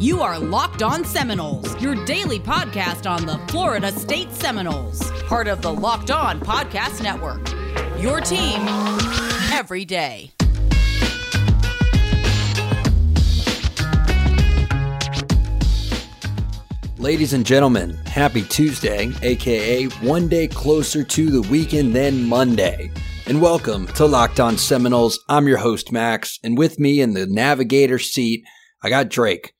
You are Locked On Seminoles, your daily podcast on the Florida State Seminoles, part of the Locked On Podcast Network. Your team every day. Ladies and gentlemen, happy Tuesday, aka one day closer to the weekend than Monday. And welcome to Locked On Seminoles. I'm your host, Max, and with me in the navigator seat, I got Drake.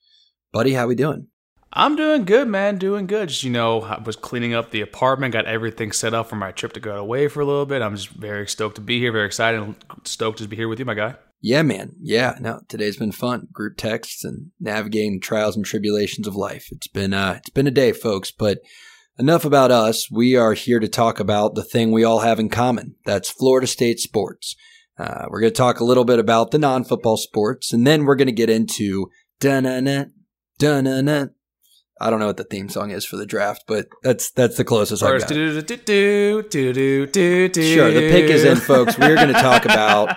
Buddy, how we doing? I'm doing good, man. Doing good. Just, you know, I was cleaning up the apartment, got everything set up for my trip to go away for a little bit. I'm just very stoked to be here, very excited, stoked to be here with you, my guy. Yeah, man. Yeah, no, today's been fun. Group texts and navigating trials and tribulations of life. It's been uh it's been a day, folks, but enough about us. We are here to talk about the thing we all have in common. That's Florida State sports. Uh, we're going to talk a little bit about the non-football sports, and then we're going to get into da-na-na, da-na-na. I don't know what the theme song is for the draft, but that's that's the closest I got. do do do do do do do. Sure, the pick is in, folks. We're going to talk about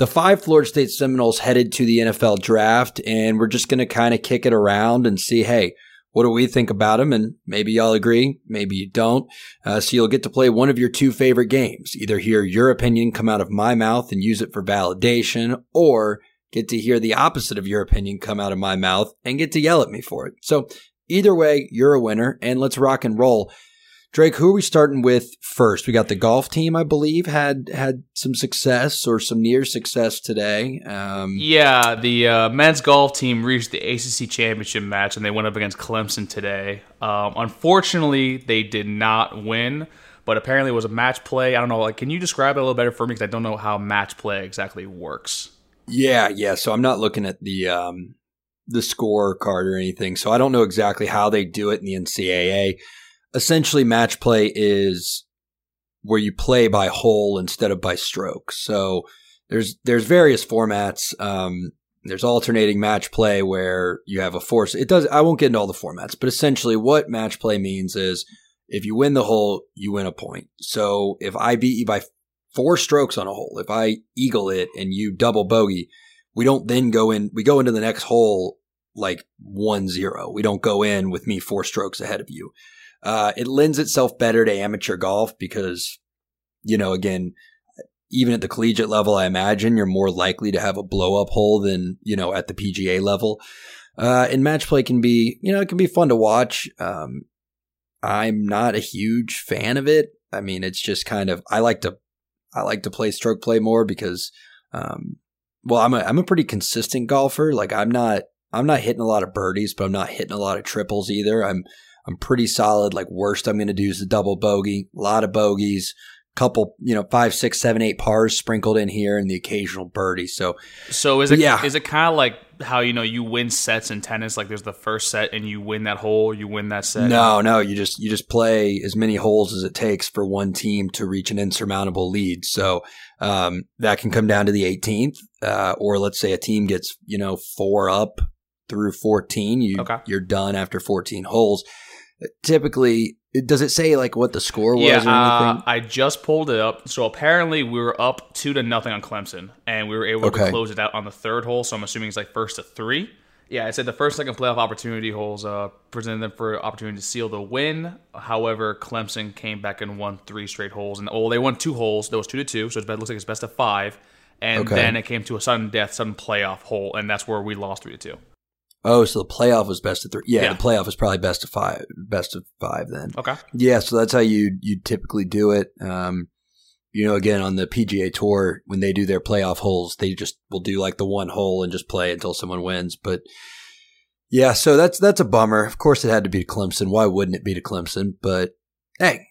the five Florida State Seminoles headed to the NFL draft, and we're just going to kind of kick it around and see, hey, what do we think about them? And maybe y'all agree, maybe you don't. Uh, so you'll get to play one of your two favorite games. Either hear your opinion come out of my mouth and use it for validation, or get to hear the opposite of your opinion come out of my mouth and get to yell at me for it. So either way, you're a winner, and let's rock and roll. Drake, who are we starting with first? We got the golf team, I believe, had had some success or some near success today. Um, Yeah, the uh, men's golf team reached the ACC championship match, and they went up against Clemson today. Um, unfortunately, they did not win, but apparently it was a match play. I don't know. Like, can you describe it a little better for me? Because I don't know how match play exactly works. Yeah, yeah. So I'm not looking at the um, the scorecard or anything, so I don't know exactly how they do it in the NCAA. Essentially, match play is where you play by hole instead of by stroke. So there's there's various formats. Um, there's alternating match play where you have a force. It does. I won't get into all the formats, but essentially, what match play means is if you win the hole, you win a point. So if I beat you by four strokes on a hole, if I eagle it and you double bogey, we don't then go in. We go into the next hole like one zero. We don't go in with me four strokes ahead of you. Uh, it lends itself better to amateur golf because, you know, again, even at the collegiate level, I imagine you're more likely to have a blow up hole than, you know, at the PGA level. Uh, and match play can be, you know, it can be fun to watch. Um, I'm not a huge fan of it. I mean, it's just kind of, I like to, I like to play stroke play more because, um, well, I'm a, I'm a pretty consistent golfer. Like I'm not, I'm not hitting a lot of birdies, but I'm not hitting a lot of triples either. I'm, I'm pretty solid. Like worst I'm going to do is the double bogey, a lot of bogeys, couple, you know, five, six, seven, eight pars sprinkled in here and the occasional birdie. So So is it Yeah. is it kind of like how you know you win sets in tennis? Like there's the first set and you win that hole, you win that set. no, no, you just, you just play as many holes as it takes for one team to reach an insurmountable lead. So, um, that can come down to the 18th, uh, or let's say a team gets, you know, four up through 14. You, Okay. you're done after 14 holes. Typically, does it say like what the score was Yeah, or anything? uh, I just pulled it up. So apparently we were up two to nothing on Clemson, and we were able Okay. to close it out on the third hole. So I'm assuming it's like first to three. Yeah, it said the first, second playoff opportunity holes uh, presented them for opportunity to seal the win. However, Clemson came back and won three straight holes, and oh, they won two holes. There was two to two, so it's, it looks like it's best of five. And Okay. then it came to a sudden death, sudden playoff hole, and that's where we lost three to two. Oh, so the playoff was best of three. Yeah, Yeah. the playoff is probably best of five. Best of five then. Okay. Yeah, so that's how you you typically do it. Um, you know, again on the PGA Tour when they do their playoff holes, they just will do like the one hole and just play until someone wins. But yeah, so that's that's a bummer. Of course, it had to be to Clemson. Why wouldn't it be to Clemson? But hey,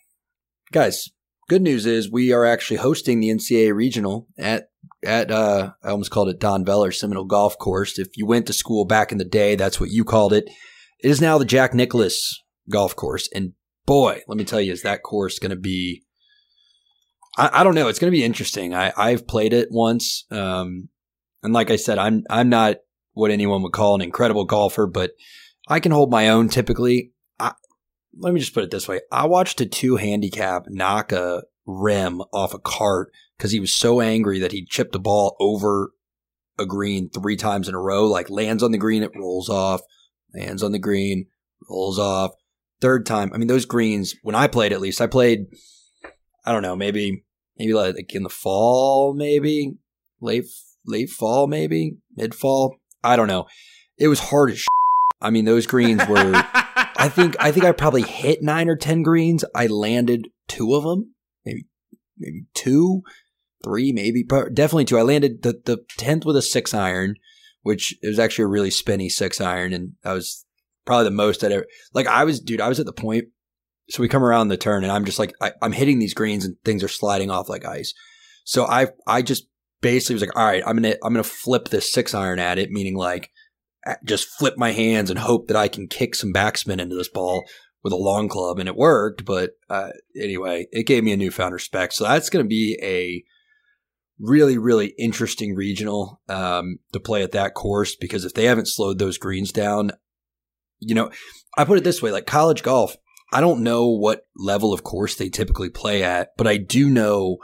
guys, good news is we are actually hosting the NCAA regional at at uh I almost called it Don Veller Seminole Golf Course. If you went to school back in the day, that's what you called it. It is now the Jack Nicklaus Golf Course, and boy, let me tell you, is that course going to be? I, I don't know. It's going to be interesting. I I've played it once, um, and like I said, I'm I'm not what anyone would call an incredible golfer, but I can hold my own typically. I, let me just put it this way: I watched a two handicap knock a rim off a cart because he was so angry that he chipped the ball over a green three times in a row. Like lands on the green, it rolls off, Lands on the green, rolls off. Third time, I mean, those greens, when I played at least, I played, I don't know, maybe, maybe like in the fall, maybe late, late fall, maybe mid fall. I don't know. It was hard as shit. I mean, those greens were, I think, I think I probably hit nine or 10 greens. I landed two of them, maybe, two, three, maybe, definitely two. I landed the, the 10th with a six iron, which was actually a really spinny six iron. And I was probably the most I'd ever, like, I was, dude, I was at the point. So we come around the turn and I'm just like, I, I'm hitting these greens and things are sliding off like ice. So I, I just basically was like, all right, I'm to, I'm to flip this six iron at it, meaning like, just flip my hands and hope that I can kick some backspin into this ball with a long club, and it worked. But uh, anyway, it gave me a newfound respect. So that's going to be a really, really interesting regional um, to play at that course because if they haven't slowed those greens down, you know, I put it this way: like college golf, I don't know what level of course they typically play at, but I do know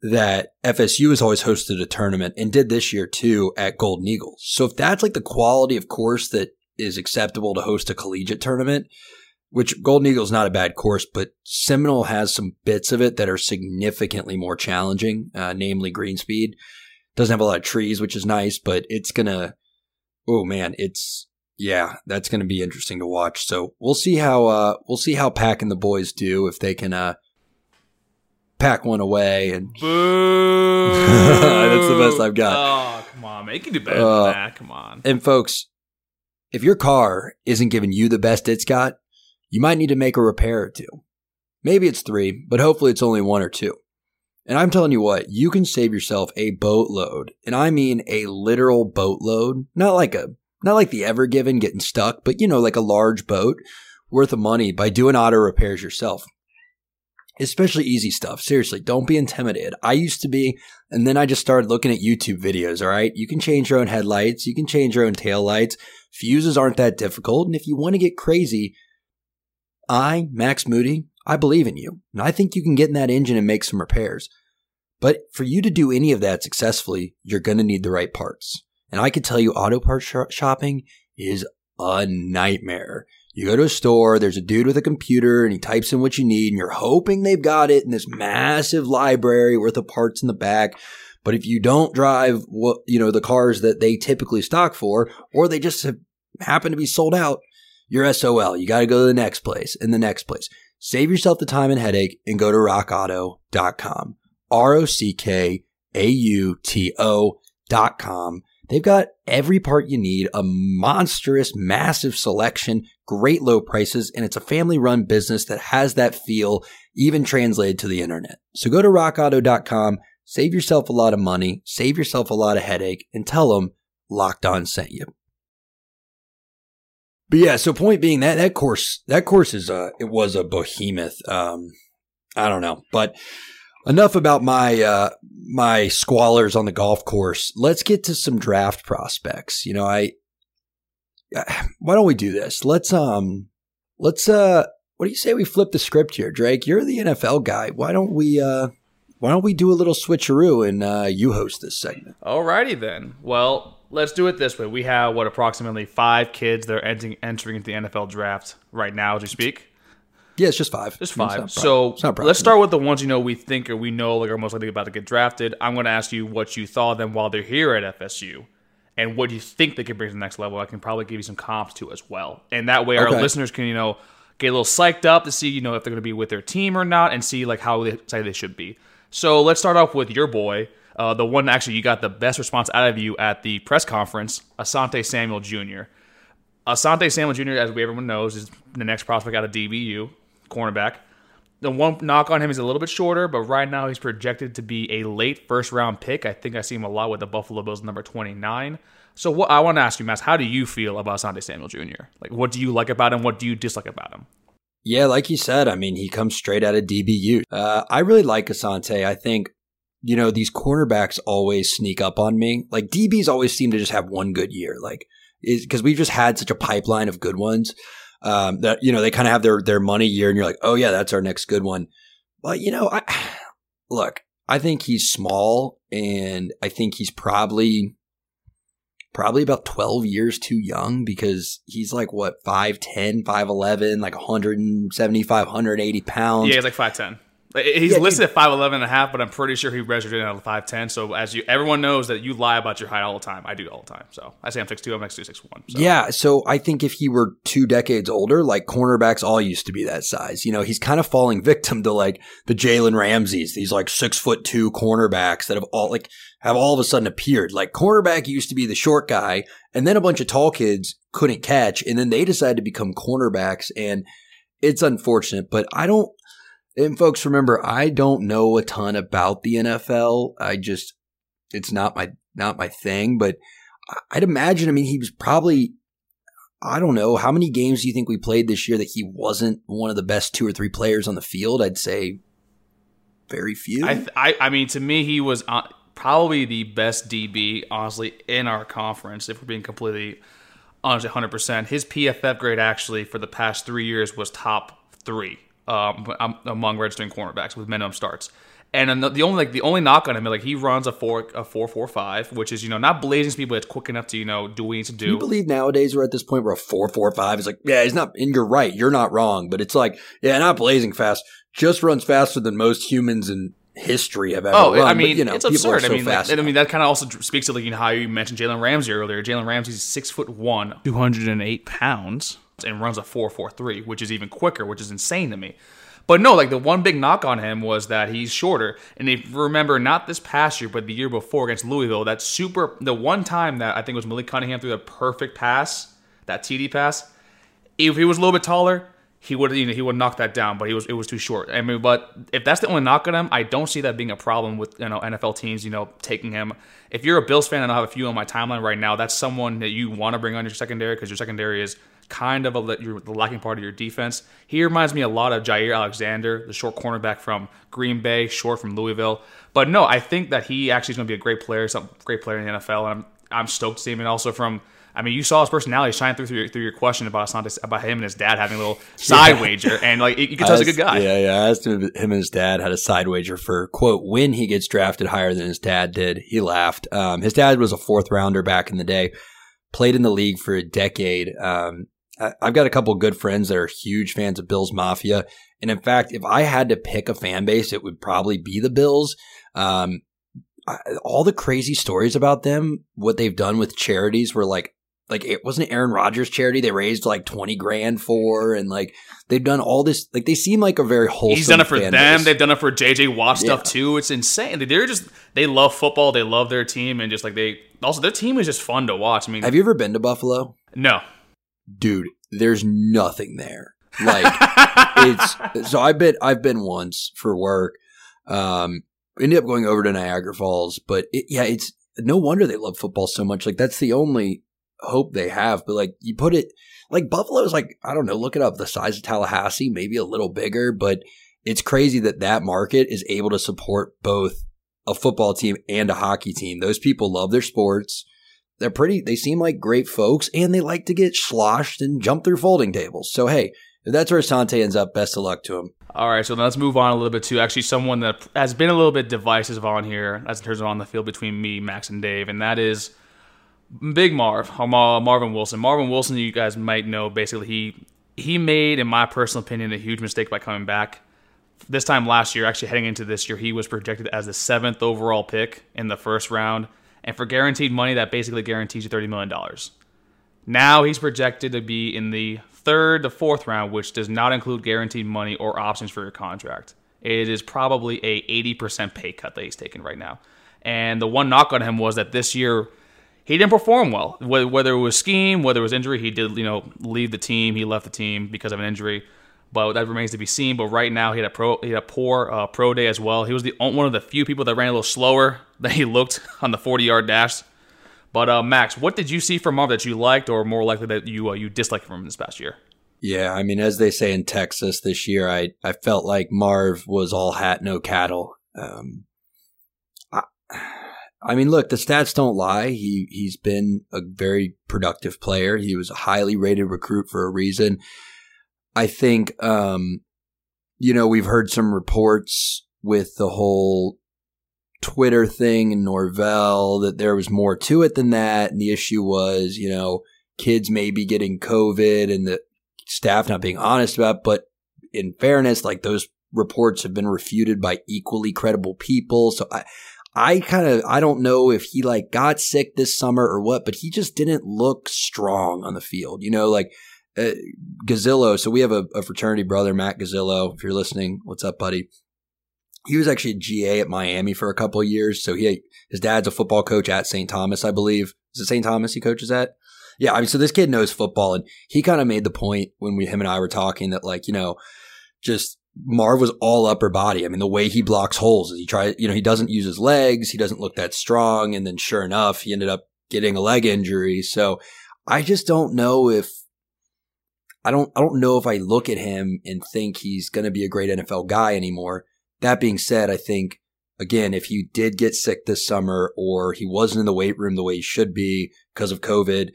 that FSU has always hosted a tournament and did this year too at Golden Eagles. So if that's like the quality of course that is acceptable to host a collegiate tournament, which Golden Eagle is not a bad course, but Seminole has some bits of it that are significantly more challenging, uh, namely green speed. Doesn't have a lot of trees, which is nice, but it's gonna. Oh man, it's yeah, that's gonna be interesting to watch. So we'll see how uh, we'll see how Pack and the boys do if they can uh, pack one away and Boo! That's the best I've got. Oh, come on, man. You can do better Uh, than that. Come on. And folks, if your car isn't giving you the best it's got, you might need to make a repair or two. Maybe it's three, but hopefully it's only one or two. And I'm telling you what, you can save yourself a boatload. And I mean a literal boatload, not like a not like the Ever Given getting stuck, but you know, like a large boat worth of money by doing auto repairs yourself. Especially easy stuff. Seriously, don't be intimidated. I used to be, and then I just started looking at YouTube videos, all right? You can change your own headlights, you can change your own tail lights. Fuses aren't that difficult, and if you want to get crazy, I, Max Moody, I believe in you. And I think you can get in that engine and make some repairs. But for you to do any of that successfully, you're going to need the right parts. And I can tell you, auto parts sh- shopping is a nightmare. You go to a store, there's a dude with a computer and he types in what you need and you're hoping they've got it in this massive library worth of parts in the back. But if you don't drive what, you know, the cars that they typically stock for, or they just have, happen to be sold out, you're SOL. You got to go to the next place and the next place. Save yourself the time and headache and go to rockauto.com. R O C K A U T O dot com. They've got every part you need, a monstrous, massive selection, great low prices, and it's a family run business that has that feel even translated to the internet. So go to rockauto.com, save yourself a lot of money, save yourself a lot of headache, and tell them Locked On sent you. But yeah, so point being that that course that course is a it was a behemoth. Um, I don't know, but enough about my uh, my squalors on the golf course. Let's get to some draft prospects. You know, I why don't we do this? Let's um let's uh what do you say we flip the script here, Drake? You're the NFL guy. Why don't we uh why don't we do a little switcheroo and uh, you host this segment? Alrighty then. Well, let's do it this way. We have what approximately five kids that are entering entering into the NFL draft right now as we speak. Yeah, it's just five. Just it's five. not So it's let's start with the ones you know we think or we know like are most likely about to get drafted. I'm going to ask you what you thought of them while they're here at FSU, and what do you think they can bring to the next level. I can probably give you some comps to as well, and that way our Okay. listeners can you know get a little psyched up to see you know if they're going to be with their team or not, and see like how excited they should be. So let's start off with your boy. Uh, the one actually you got the best response out of you at the press conference, Asante Samuel Jr. Asante Samuel Jr., as we everyone knows, is the next prospect out of DBU, cornerback. The one knock on him is a little bit shorter, but right now he's projected to be a late first round pick. I think I see him a lot with the Buffalo Bills number 29. So what I want to ask you, Matt, how do you feel about Asante Samuel Jr.? Like, what do you like about him? What do you dislike about him? Yeah, like you said, I mean, he comes straight out of DBU. Uh, I really like Asante. I think, you know, these cornerbacks always sneak up on me. Like DBs always seem to just have one good year. Like, because we've just had such a pipeline of good ones um, that you know they kind of have their their money year, and you're like, oh yeah, that's our next good one. But you know, I look, I think he's small, and I think he's probably probably about 12 years too young because he's like what 5'10 5'11 like 175 180 pounds. Yeah he's like 5'10 He's yeah, listed at 5'11 and a half, but I'm pretty sure he registered in at 5'10. So as you everyone knows that you lie about your height all the time. I do all the time. So I say I'm 6'2, I'm 6'2, 6'1. So. Yeah, so I think if he were two decades older, like cornerbacks all used to be that size. You know, he's kind of falling victim to like the Jalen Ramseys, these like six foot two cornerbacks that have all like have all of a sudden appeared. Like cornerback used to be the short guy, and then a bunch of tall kids couldn't catch, and then they decided to become cornerbacks and it's unfortunate, but I don't and folks, remember, I don't know a ton about the NFL. I just, it's not my, not my thing, but I'd imagine, I mean, he was probably, I don't know, how many games do you think we played this year that he wasn't one of the best two or three players on the field? I'd say very few. I, I, I mean, to me, he was uh, probably the best DB, honestly, in our conference, if we're being completely honest, 100%. His PFF grade actually for the past three years was top three um, among registering cornerbacks with minimum starts. And the only like the only knock on him, like he runs a four a four four five, which is you know not blazing speed, but it's quick enough to you know do what he needs to do. You believe nowadays we're at this point where a four four five is like yeah he's not and you're right you're not wrong, but it's like yeah not blazing fast, just runs faster than most humans in history have ever oh, run. I mean, but, you know, it's absurd. So I mean, like, I mean that kind of also speaks to like you know how you mentioned Jalen Ramsey earlier. Jalen Ramsey's six foot one, two hundred and eight pounds, and runs a four four three, which is even quicker, which is insane to me. But no, like the one big knock on him was that he's shorter. And if you remember, not this past year, but the year before against Louisville, that super, the one time that I think was Malik Cunningham threw the perfect pass, that TD pass, if he was a little bit taller, he would you know he would knock that down, but he was it was too short. I mean, but if that's the only knock on him, I don't see that being a problem with you know NFL teams you know taking him. If you're a Bills fan and I have a few on my timeline right now, that's someone that you want to bring on your secondary because your secondary is kind of a, your, the lacking part of your defense. He reminds me a lot of Jaire Alexander, the short cornerback from Green Bay, short from Louisville. But no, I think that he actually is going to be a great player, some great player in the NFL, and I'm I'm stoked to see him. And also from, I mean, you saw his personality shine through through your, through your question about Asante, about him and his dad having a little side yeah. wager, and like you can tell he's a good guy. Yeah, yeah. I asked him him and his dad had a side wager for quote when he gets drafted higher than his dad did. He laughed. Um, his dad was a fourth rounder back in the day played in the league for a decade. Um, I've got a couple good friends that are huge fans of Bills Mafia. And in fact, if I had to pick a fan base, it would probably be the Bills. Um, all the crazy stories about them, what they've done with charities were like, like it wasn't Aaron Rodgers charity they raised like 20 grand for and like they've done all this like they seem like a very wholesome He's done it for them base. they've done it for JJ Watt stuff too it's insane they're just they love football they love their team and just like they also their team is just fun to watch I mean Have you ever been to Buffalo? No dude, there's nothing there. Like it's so I've been I've been once for work. Um, ended up going over to Niagara Falls, but it, yeah, it's no wonder they love football so much. Like that's the only hope they have. But like you put it like Buffalo's like I don't know, look it up, the size of Tallahassee, maybe a little bigger, but it's crazy that that market is able to support both a football team and a hockey team. Those people love their sports they're pretty, they seem like great folks and they like to get sloshed and jump through folding tables. So, hey, if that's where Sante ends up, best of luck to him. All right, so let's move on a little bit to actually someone that has been a little bit divisive on here as in terms of on the field between me, Max, and Dave, and that is Big Marv, Marvin Wilson. Marvin Wilson, you guys might know, basically he he made, in my personal opinion, a huge mistake by coming back. This time last year, actually heading into this year, he was projected as the seventh overall pick in the first round and for guaranteed money, that basically guarantees you $30 million. Now he's projected to be in the third to fourth round, which does not include guaranteed money or options for your contract. It is probably a 80% pay cut that he's taking right now. And the one knock on him was that this year he didn't perform well. Whether it was scheme, whether it was injury, he did, you know, leave the team. He left the team because of an injury but that remains to be seen. But right now, he had a pro, he had a poor uh, pro day as well. He was the one of the few people that ran a little slower than he looked on the 40 yard dash. But uh, Max, what did you see from Marv that you liked, or more likely that you uh, you disliked from him this past year? Yeah, I mean, as they say in Texas this year, I I felt like Marv was all hat, no cattle. Um, I, I mean, look, the stats don't lie. He he's been a very productive player. He was a highly rated recruit for a reason. I think, um, you know, we've heard some reports with the whole Twitter thing and Norvell that there was more to it than that. And the issue was, you know, kids maybe getting COVID and the staff not being honest about, it. but in fairness, like those reports have been refuted by equally credible people. So I, I kind of, I don't know if he like got sick this summer or what, but he just didn't look strong on the field. You know, like uh, Gazzillo. So we have a, a fraternity brother, Matt Gazillo. If you're listening, what's up, buddy? He was actually a GA at Miami for a couple years. So he, his dad's a football coach at St. Thomas, I believe. Is it St. Thomas he coaches at? Yeah, I mean, so this kid knows football, and he kind of made the point when we, him and I were talking that, like, you know, just Marv was all upper body. I mean, the way he blocks holes is he tries, you know, he doesn't use his legs, he doesn't look that strong, and then sure enough, he ended up getting a leg injury. So I just don't know if I don't I don't know if I look at him and think he's going to be a great NFL guy anymore. That being said, I think again, if he did get sick this summer or he wasn't in the weight room the way he should be because of COVID,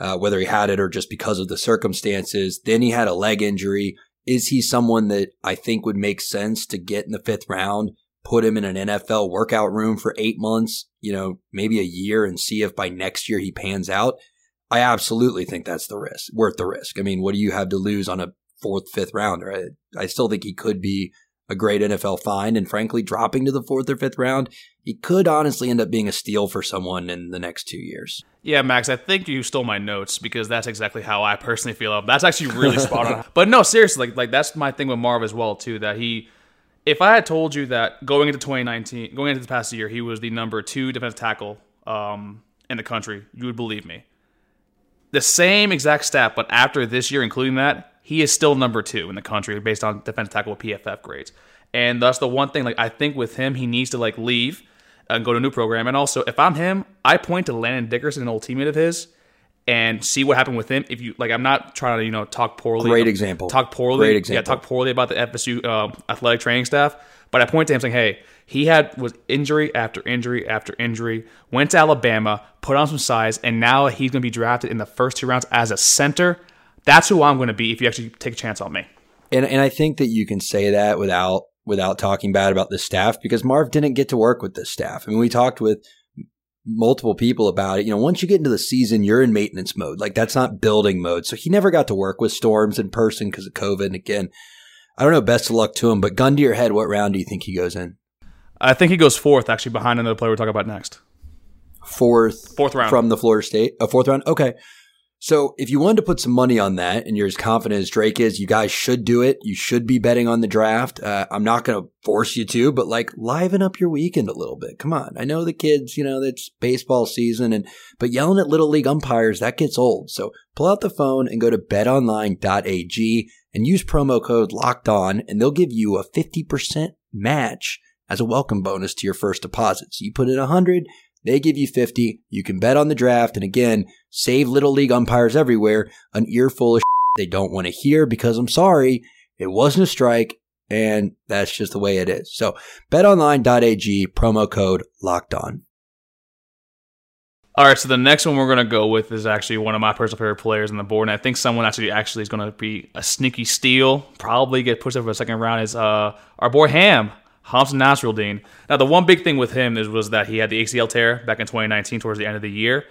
uh, whether he had it or just because of the circumstances. Then he had a leg injury. Is he someone that I think would make sense to get in the fifth round, put him in an NFL workout room for eight months, you know, maybe a year and see if by next year he pans out? I absolutely think that's the risk, worth the risk. I mean, what do you have to lose on a fourth, fifth rounder? I, I still think he could be a great NFL find. And frankly, dropping to the fourth or fifth round, he could honestly end up being a steal for someone in the next two years. Yeah, Max, I think you stole my notes because that's exactly how I personally feel. That's actually really spot on. But no, seriously, like, like that's my thing with Marv as well too. That he, if I had told you that going into 2019, going into the past year, he was the number two defensive tackle um, in the country, you would believe me. The same exact stat, but after this year, including that, he is still number two in the country based on defensive tackle PFF grades. And that's the one thing. Like I think with him, he needs to like leave and go to a new program. And also, if I'm him, I point to Landon Dickerson, an old teammate of his, and see what happened with him. If you like, I'm not trying to you know talk poorly. Great example. Talk poorly. Great example. Yeah, talk poorly about the FSU uh, athletic training staff. But I point to him saying, "Hey, he had was injury after injury after injury. Went to Alabama, put on some size, and now he's going to be drafted in the first two rounds as a center." That's who I'm going to be if you actually take a chance on me. And and I think that you can say that without without talking bad about the staff because Marv didn't get to work with this staff. I mean, we talked with multiple people about it. You know, once you get into the season, you're in maintenance mode. Like that's not building mode. So he never got to work with Storms in person because of COVID. And again, I don't know. Best of luck to him. But gun to your head, what round do you think he goes in? I think he goes fourth, actually, behind another player we're talking about next. Fourth, fourth round from the Florida State. A fourth round. Okay. So if you wanted to put some money on that and you're as confident as Drake is, you guys should do it. You should be betting on the draft. Uh, I'm not going to force you to, but like liven up your weekend a little bit. Come on. I know the kids, you know, it's baseball season and, but yelling at little league umpires, that gets old. So pull out the phone and go to betonline.ag and use promo code locked on and they'll give you a 50% match as a welcome bonus to your first deposit. So you put in a hundred, they give you 50. You can bet on the draft. And again, save little league umpires everywhere an earful of they don't want to hear because I'm sorry, it wasn't a strike. And that's just the way it is. So betonline.ag promo code locked on. All right, so the next one we're going to go with is actually one of my personal favorite players on the board, and I think someone actually actually is going to be a sneaky steal, probably get pushed over a second round is uh, our boy Ham. Hamsah Nasirildeen. Now, the one big thing with him is was that he had the ACL tear back in 2019 towards the end of the year.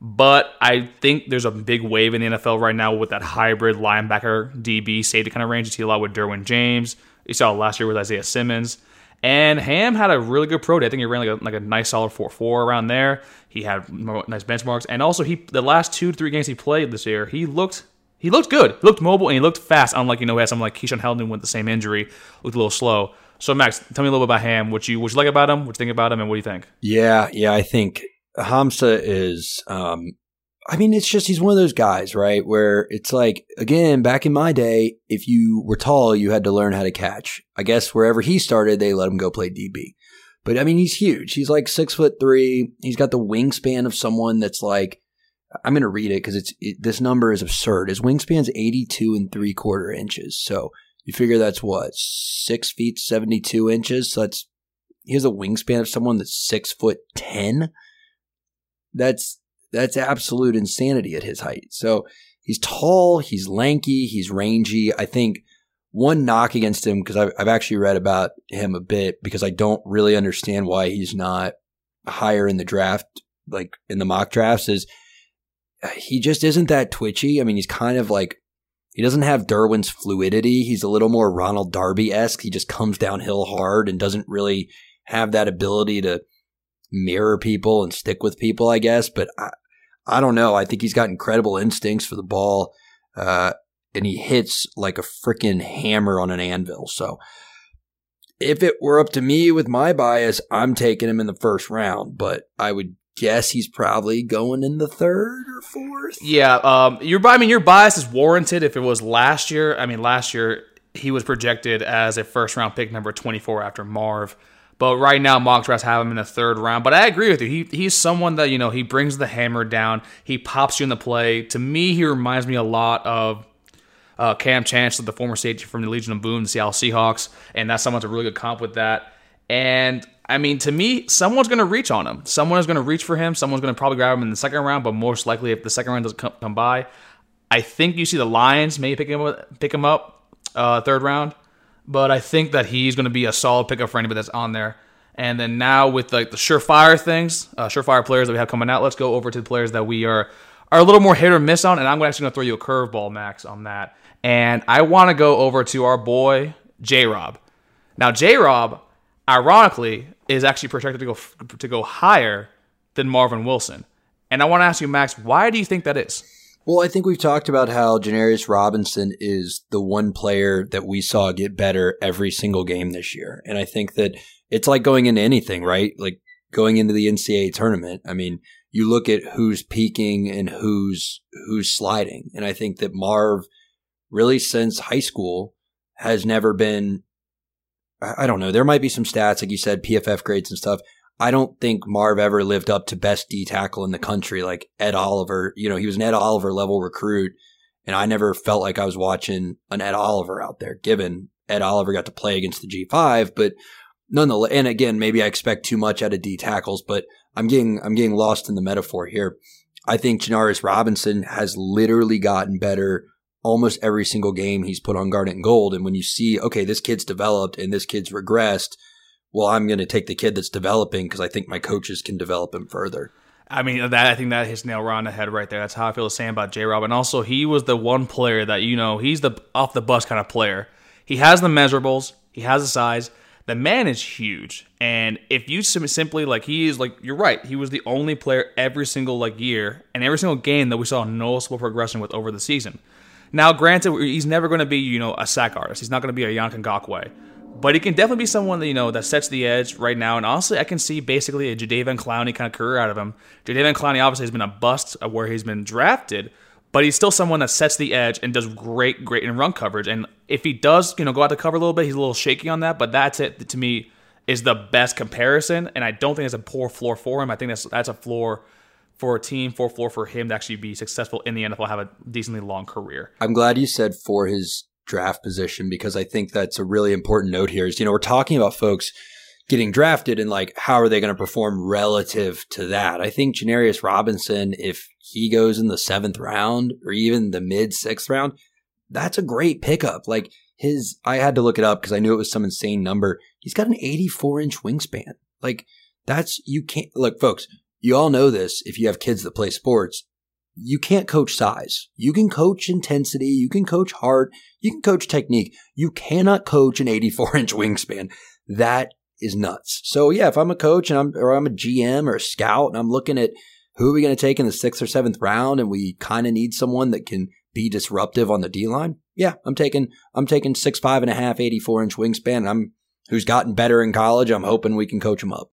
But I think there's a big wave in the NFL right now with that hybrid linebacker DB safety kind of range. You see a lot with Derwin James. You saw last year with Isaiah Simmons. And Ham had a really good pro day. I think he ran like a, like a nice solid 4 4 around there. He had nice benchmarks. And also, he the last two three games he played this year, he looked he looked good. He looked mobile and he looked fast, unlike, you know, he had something like Keyshawn Helton with the same injury, looked a little slow. So Max, tell me a little bit about Ham. What you what you like about him? What you think about him, and what do you think? Yeah, yeah, I think Hamsah is. Um, I mean, it's just he's one of those guys, right? Where it's like again, back in my day, if you were tall, you had to learn how to catch. I guess wherever he started, they let him go play DB. But I mean, he's huge. He's like six foot three. He's got the wingspan of someone that's like. I'm going to read it because it's it, this number is absurd. His wingspan's 82 and three quarter inches. So you figure that's what six feet seventy two inches. So that's he has a wingspan of someone that's six foot ten. That's that's absolute insanity at his height. So he's tall, he's lanky, he's rangy. I think one knock against him because I've, I've actually read about him a bit because I don't really understand why he's not higher in the draft, like in the mock drafts, is uh, he just isn't that twitchy. I mean, he's kind of like he doesn't have Derwin's fluidity. He's a little more Ronald Darby esque. He just comes downhill hard and doesn't really have that ability to mirror people and stick with people, I guess. But I, I don't know. I think he's got incredible instincts for the ball. Uh, and he hits like a freaking hammer on an anvil. So if it were up to me with my bias, I'm taking him in the first round, but I would guess he's probably going in the third or fourth. Yeah, um, your I mean your bias is warranted if it was last year. I mean last year he was projected as a first round pick number 24 after Marv. But right now, mock drafts have him in the third round. But I agree with you. He he's someone that you know he brings the hammer down. He pops you in the play. To me, he reminds me a lot of uh, Kam Chancellor, the former safety from the Legion of Boom, the Seattle Seahawks, and that's someone's a really good comp with that. And I mean, to me, someone's going to reach on him. Someone is going to reach for him. Someone's going to probably grab him in the second round, but most likely, if the second round doesn't come, come by, I think you see the Lions maybe pick him up, pick him up uh, third round. But I think that he's going to be a solid pickup for anybody that's on there. And then now with like the surefire things, uh, surefire players that we have coming out, let's go over to the players that we are are a little more hit or miss on. And I'm actually going to throw you a curveball, Max, on that. And I want to go over to our boy, J Rob. Now, J Rob, ironically, is actually projected to go to go higher than Marvin Wilson. And I want to ask you, Max, why do you think that is? Well, I think we've talked about how Janarius Robinson is the one player that we saw get better every single game this year. And I think that it's like going into anything, right? Like going into the NCAA tournament. I mean, you look at who's peaking and who's who's sliding. And I think that Marv really since high school has never been I don't know. There might be some stats, like you said, PFF grades and stuff. I don't think Marv ever lived up to best D tackle in the country, like Ed Oliver. You know, he was an Ed Oliver level recruit, and I never felt like I was watching an Ed Oliver out there, given Ed Oliver got to play against the G5. But nonetheless, and again, maybe I expect too much out of D tackles, but I'm getting, I'm getting lost in the metaphor here. I think Janarius Robinson has literally gotten better almost every single game he's put on Garnet and Gold. And when you see, okay, this kid's developed and this kid's regressed, well, I'm going to take the kid that's developing because I think my coaches can develop him further. I mean, that I think that hits nail right on the head right there. That's how I feel the same about J. Rob. And also, he was the one player that you know he's the off the bus kind of player. He has the measurables, he has the size. The man is huge, and if you simply like, he is like you're right. He was the only player every single like year and every single game that we saw noticeable progression with over the season. Now, granted, he's never going to be, you know, a sack artist. He's not going to be a Yannick Ngakoue. But he can definitely be someone that, you know, that sets the edge right now. And honestly, I can see basically a Jadeveon Clowney kind of career out of him. Jadeveon Clowney obviously has been a bust of where he's been drafted, but he's still someone that sets the edge and does great, great in run coverage. And if he does, you know, go out to cover a little bit, he's a little shaky on that. But that's it to me is the best comparison. And I don't think it's a poor floor for him. I think that's that's a floor – for a team, for floor for him to actually be successful in the NFL, have a decently long career. I'm glad you said for his draft position because I think that's a really important note here. Is you know we're talking about folks getting drafted and like how are they going to perform relative to that? I think Janarius Robinson, if he goes in the seventh round or even the mid sixth round, that's a great pickup. Like his, I had to look it up because I knew it was some insane number. He's got an 84 inch wingspan. Like that's you can't look, folks you all know this if you have kids that play sports. You can't coach size. You can coach intensity. You can coach heart. You can coach technique. You cannot coach an 84 inch wingspan. That is nuts. So yeah, if I'm a coach and I'm, or I'm a GM or a scout and I'm looking at who are we going to take in the sixth or seventh round and we kind of need someone that can be disruptive on the D line. Yeah, I'm taking, I'm taking six, five and a half, 84 inch wingspan. I'm, who's gotten better in college. I'm hoping we can coach him up.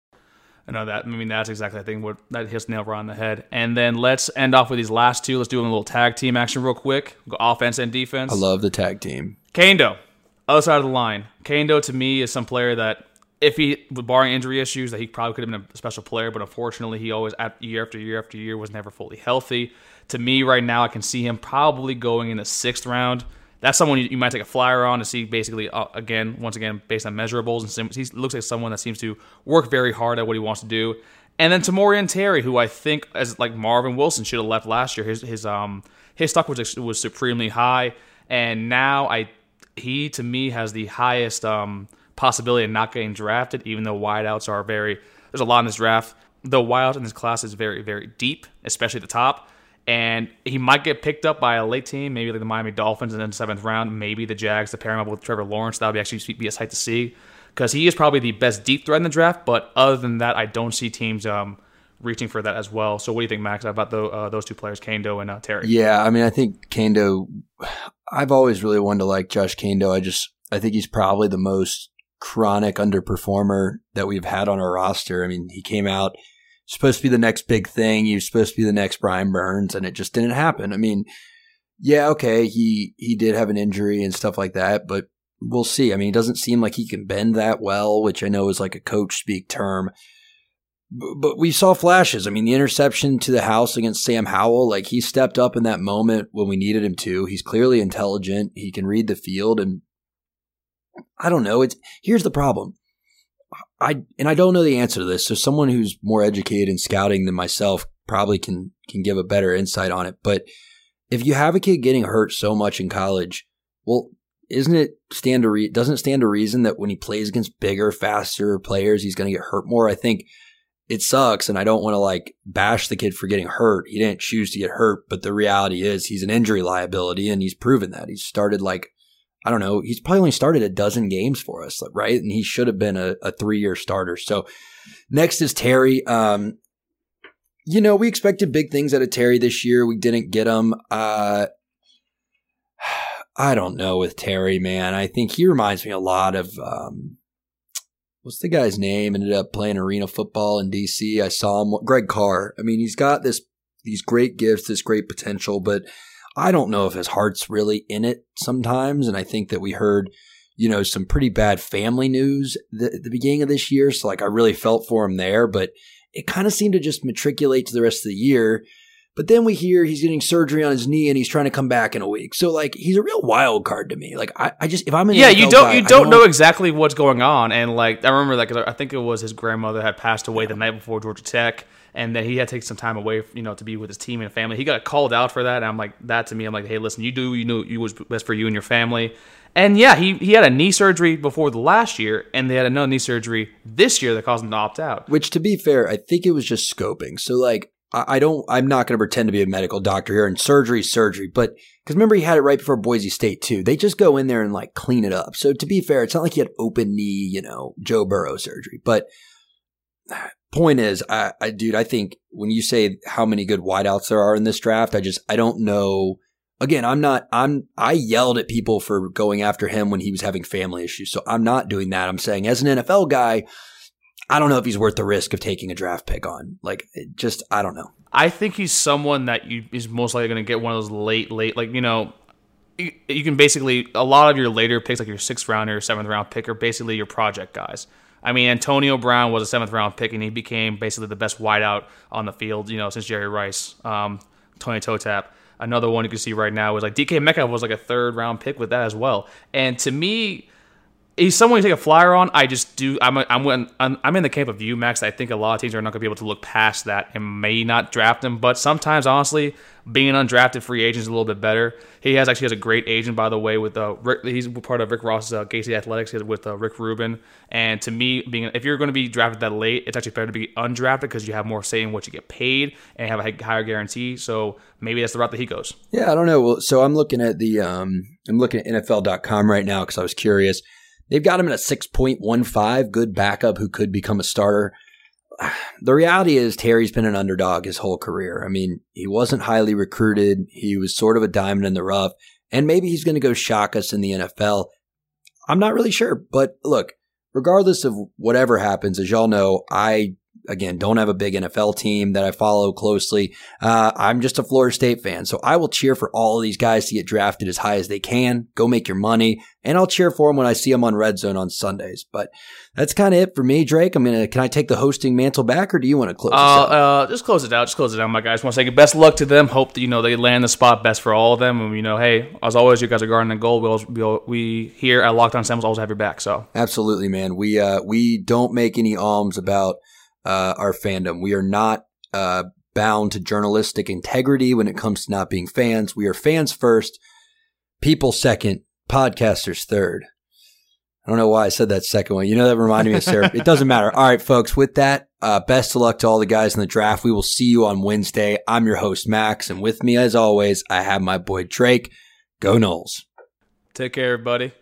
I know that. I mean, that's exactly I think what that hits nail right on the head. And then let's end off with these last two. Let's do a little tag team action real quick. Go offense and defense. I love the tag team. Kaindoh, other side of the line. Kaindoh to me is some player that, if he, with barring injury issues, that he probably could have been a special player. But unfortunately, he always, year after year after year, was never fully healthy. To me, right now, I can see him probably going in the sixth round that's someone you, you, might take a flyer on to see basically uh, again once again based on measurables and he looks like someone that seems to work very hard at what he wants to do and then Tamorrion Terry who I think as like Marvin Wilson should have left last year his his um his stock was was supremely high and now I he to me has the highest um, possibility of not getting drafted, even though wideouts are very. There's a lot in this draft. The wideout in this class is very, very deep, especially at the top. And he might get picked up by a late team, maybe like the Miami Dolphins in the seventh round, maybe the Jags to pair him up with Trevor Lawrence. That would be actually be a sight to see because he is probably the best deep threat in the draft. But other than that, I don't see teams um, reaching for that as well. So what do you think, Max, about the, uh, those two players, Kaindoh and uh, Terry? Yeah, I mean, I think Kaindoh. I've always really wanted to like Josh Kaindoh. I just I think he's probably the most chronic underperformer that we've had on our roster. I mean, he came out supposed to be the next big thing. He was supposed to be the next Brian Burns, and it just didn't happen. I mean, yeah, okay, he he did have an injury and stuff like that, but we'll see. I mean, it doesn't seem like he can bend that well, which I know is like a coach speak term. But we saw flashes. I mean, the interception to the house against Sam Howell, like he stepped up in that moment when we needed him to. He's clearly intelligent. He can read the field, and I don't know. It's here's the problem. I and I don't know the answer to this. So someone who's more educated in scouting than myself probably can can give a better insight on it. But if you have a kid getting hurt so much in college, well, isn't it stand to re- doesn't stand to reason that when he plays against bigger, faster players, he's going to get hurt more? I think it sucks, and I don't want to like bash the kid for getting hurt. He didn't choose to get hurt, but the reality is he's an injury liability, and he's proven that. He's started like I don't know, he's probably only started a dozen games for us, right? And he should have been a, a three year starter. So next is Terry. Um, you know, we expected big things out of Terry this year. We didn't get him. Uh, I don't know with Terry, man. I think he reminds me a lot of um, what's the guy's name? Ended up playing arena football in DC. I saw him, Greg Carr. I mean, he's got this these great gifts, this great potential, but I don't know if his heart's really in it sometimes. And I think that we heard, you know, some pretty bad family news at the beginning of this year. So, like, I really felt for him there, but it kind of seemed to just matriculate to the rest of the year. But then we hear he's getting surgery on his knee and he's trying to come back in a week. So like he's a real wild card to me. Like I, I just if I'm an yeah, you don't guy, you don't, don't, know exactly what's going on. And like I remember like I think it was his grandmother had passed away yeah. the night before Georgia Tech, and that he had to take some time away, you know, to be with his team and family. He got called out for that. And I'm like, that to me, I'm like, hey, listen, you do, you know, you was best for you and your family. And yeah, he, he had a knee surgery before the last year, and they had another knee surgery this year that caused him to opt out. Which, to be fair, I think it was just scoping. So, like, I, don't, I'm not going to pretend to be a medical doctor here, and surgery, surgery, but because remember, he had it right before Boise State, too. They just go in there and, like, clean it up. So, to be fair, it's not like he had open knee, you know, Joe Burrow surgery, but point is, I, I, dude, I think when you say how many good wideouts there are in this draft, I just, I don't know. Again, I'm not, I'm, I yelled at people for going after him when he was having family issues. So I'm not doing that. I'm saying as an NFL guy, I don't know if he's worth the risk of taking a draft pick on. Like, just, I don't know. I think he's someone that you is most likely going to get one of those late, late, like, you know, you, you can basically, a lot of your later picks, like your sixth round or seventh round pick, are basically your project guys. I mean, Antonio Brown was a seventh round pick, and he became basically the best wideout on the field, you know, since Jerry Rice, um, Tony Toe Tap. Another one you can see right now is like DK Metcalf was like a third round pick with that as well. And to me, he's someone you take a flyer on. I just do. I'm a, I'm I'm, I'm in the camp of you, Max. I think a lot of teams are not going to be able to look past that and may not draft him. But sometimes, honestly, being an undrafted free agent is a little bit better. He has actually has a great agent, by the way. With uh, Rick, he's part of Rick Ross's uh, Gacy Athletics with uh, Rick Rubin. And to me, being if you're going to be drafted that late, it's actually better to be undrafted because you have more say in what you get paid and have a higher guarantee. So maybe that's the route that he goes. Yeah, I don't know. Well, so I'm looking at the um, I'm looking at NFL.com right now because I was curious. They've got him at a 6.15, good backup who could become a starter. The reality is, Terry's been an underdog his whole career. I mean, he wasn't highly recruited. He was sort of a diamond in the rough. And maybe he's going to go shock us in the NFL. I'm not really sure. But look, regardless of whatever happens, as y'all know, I again, don't have a big NFL team that I follow closely. Uh, I'm just a Florida State fan, so I will cheer for all of these guys to get drafted as high as they can. Go make your money, and I'll cheer for them when I see them on Red Zone on Sundays. But that's kind of it for me, Drake. I'm gonna. Can I take the hosting mantle back, or do you want to close? Uh, uh, just close it out. Just close it out, my guys. Want to say best luck to them. Hope that you know they land the spot best for all of them. And you know, hey, as always, you guys are guarding the goal. We'll, we'll, we here at Locked On Seminoles always have your back. So absolutely, man. We uh we don't make any alms about uh, our fandom. We are not uh, bound to journalistic integrity when it comes to not being fans. We are fans first, people second, podcaster's third. I don't know why I said that second one. You know, that reminded me of Sarah. it doesn't matter. All right, folks, with that, uh, best of luck to all the guys in the draft. We will see you on Wednesday. I'm your host, Max, and with me, as always, I have my boy Drake. Go Noles. Take care, everybody.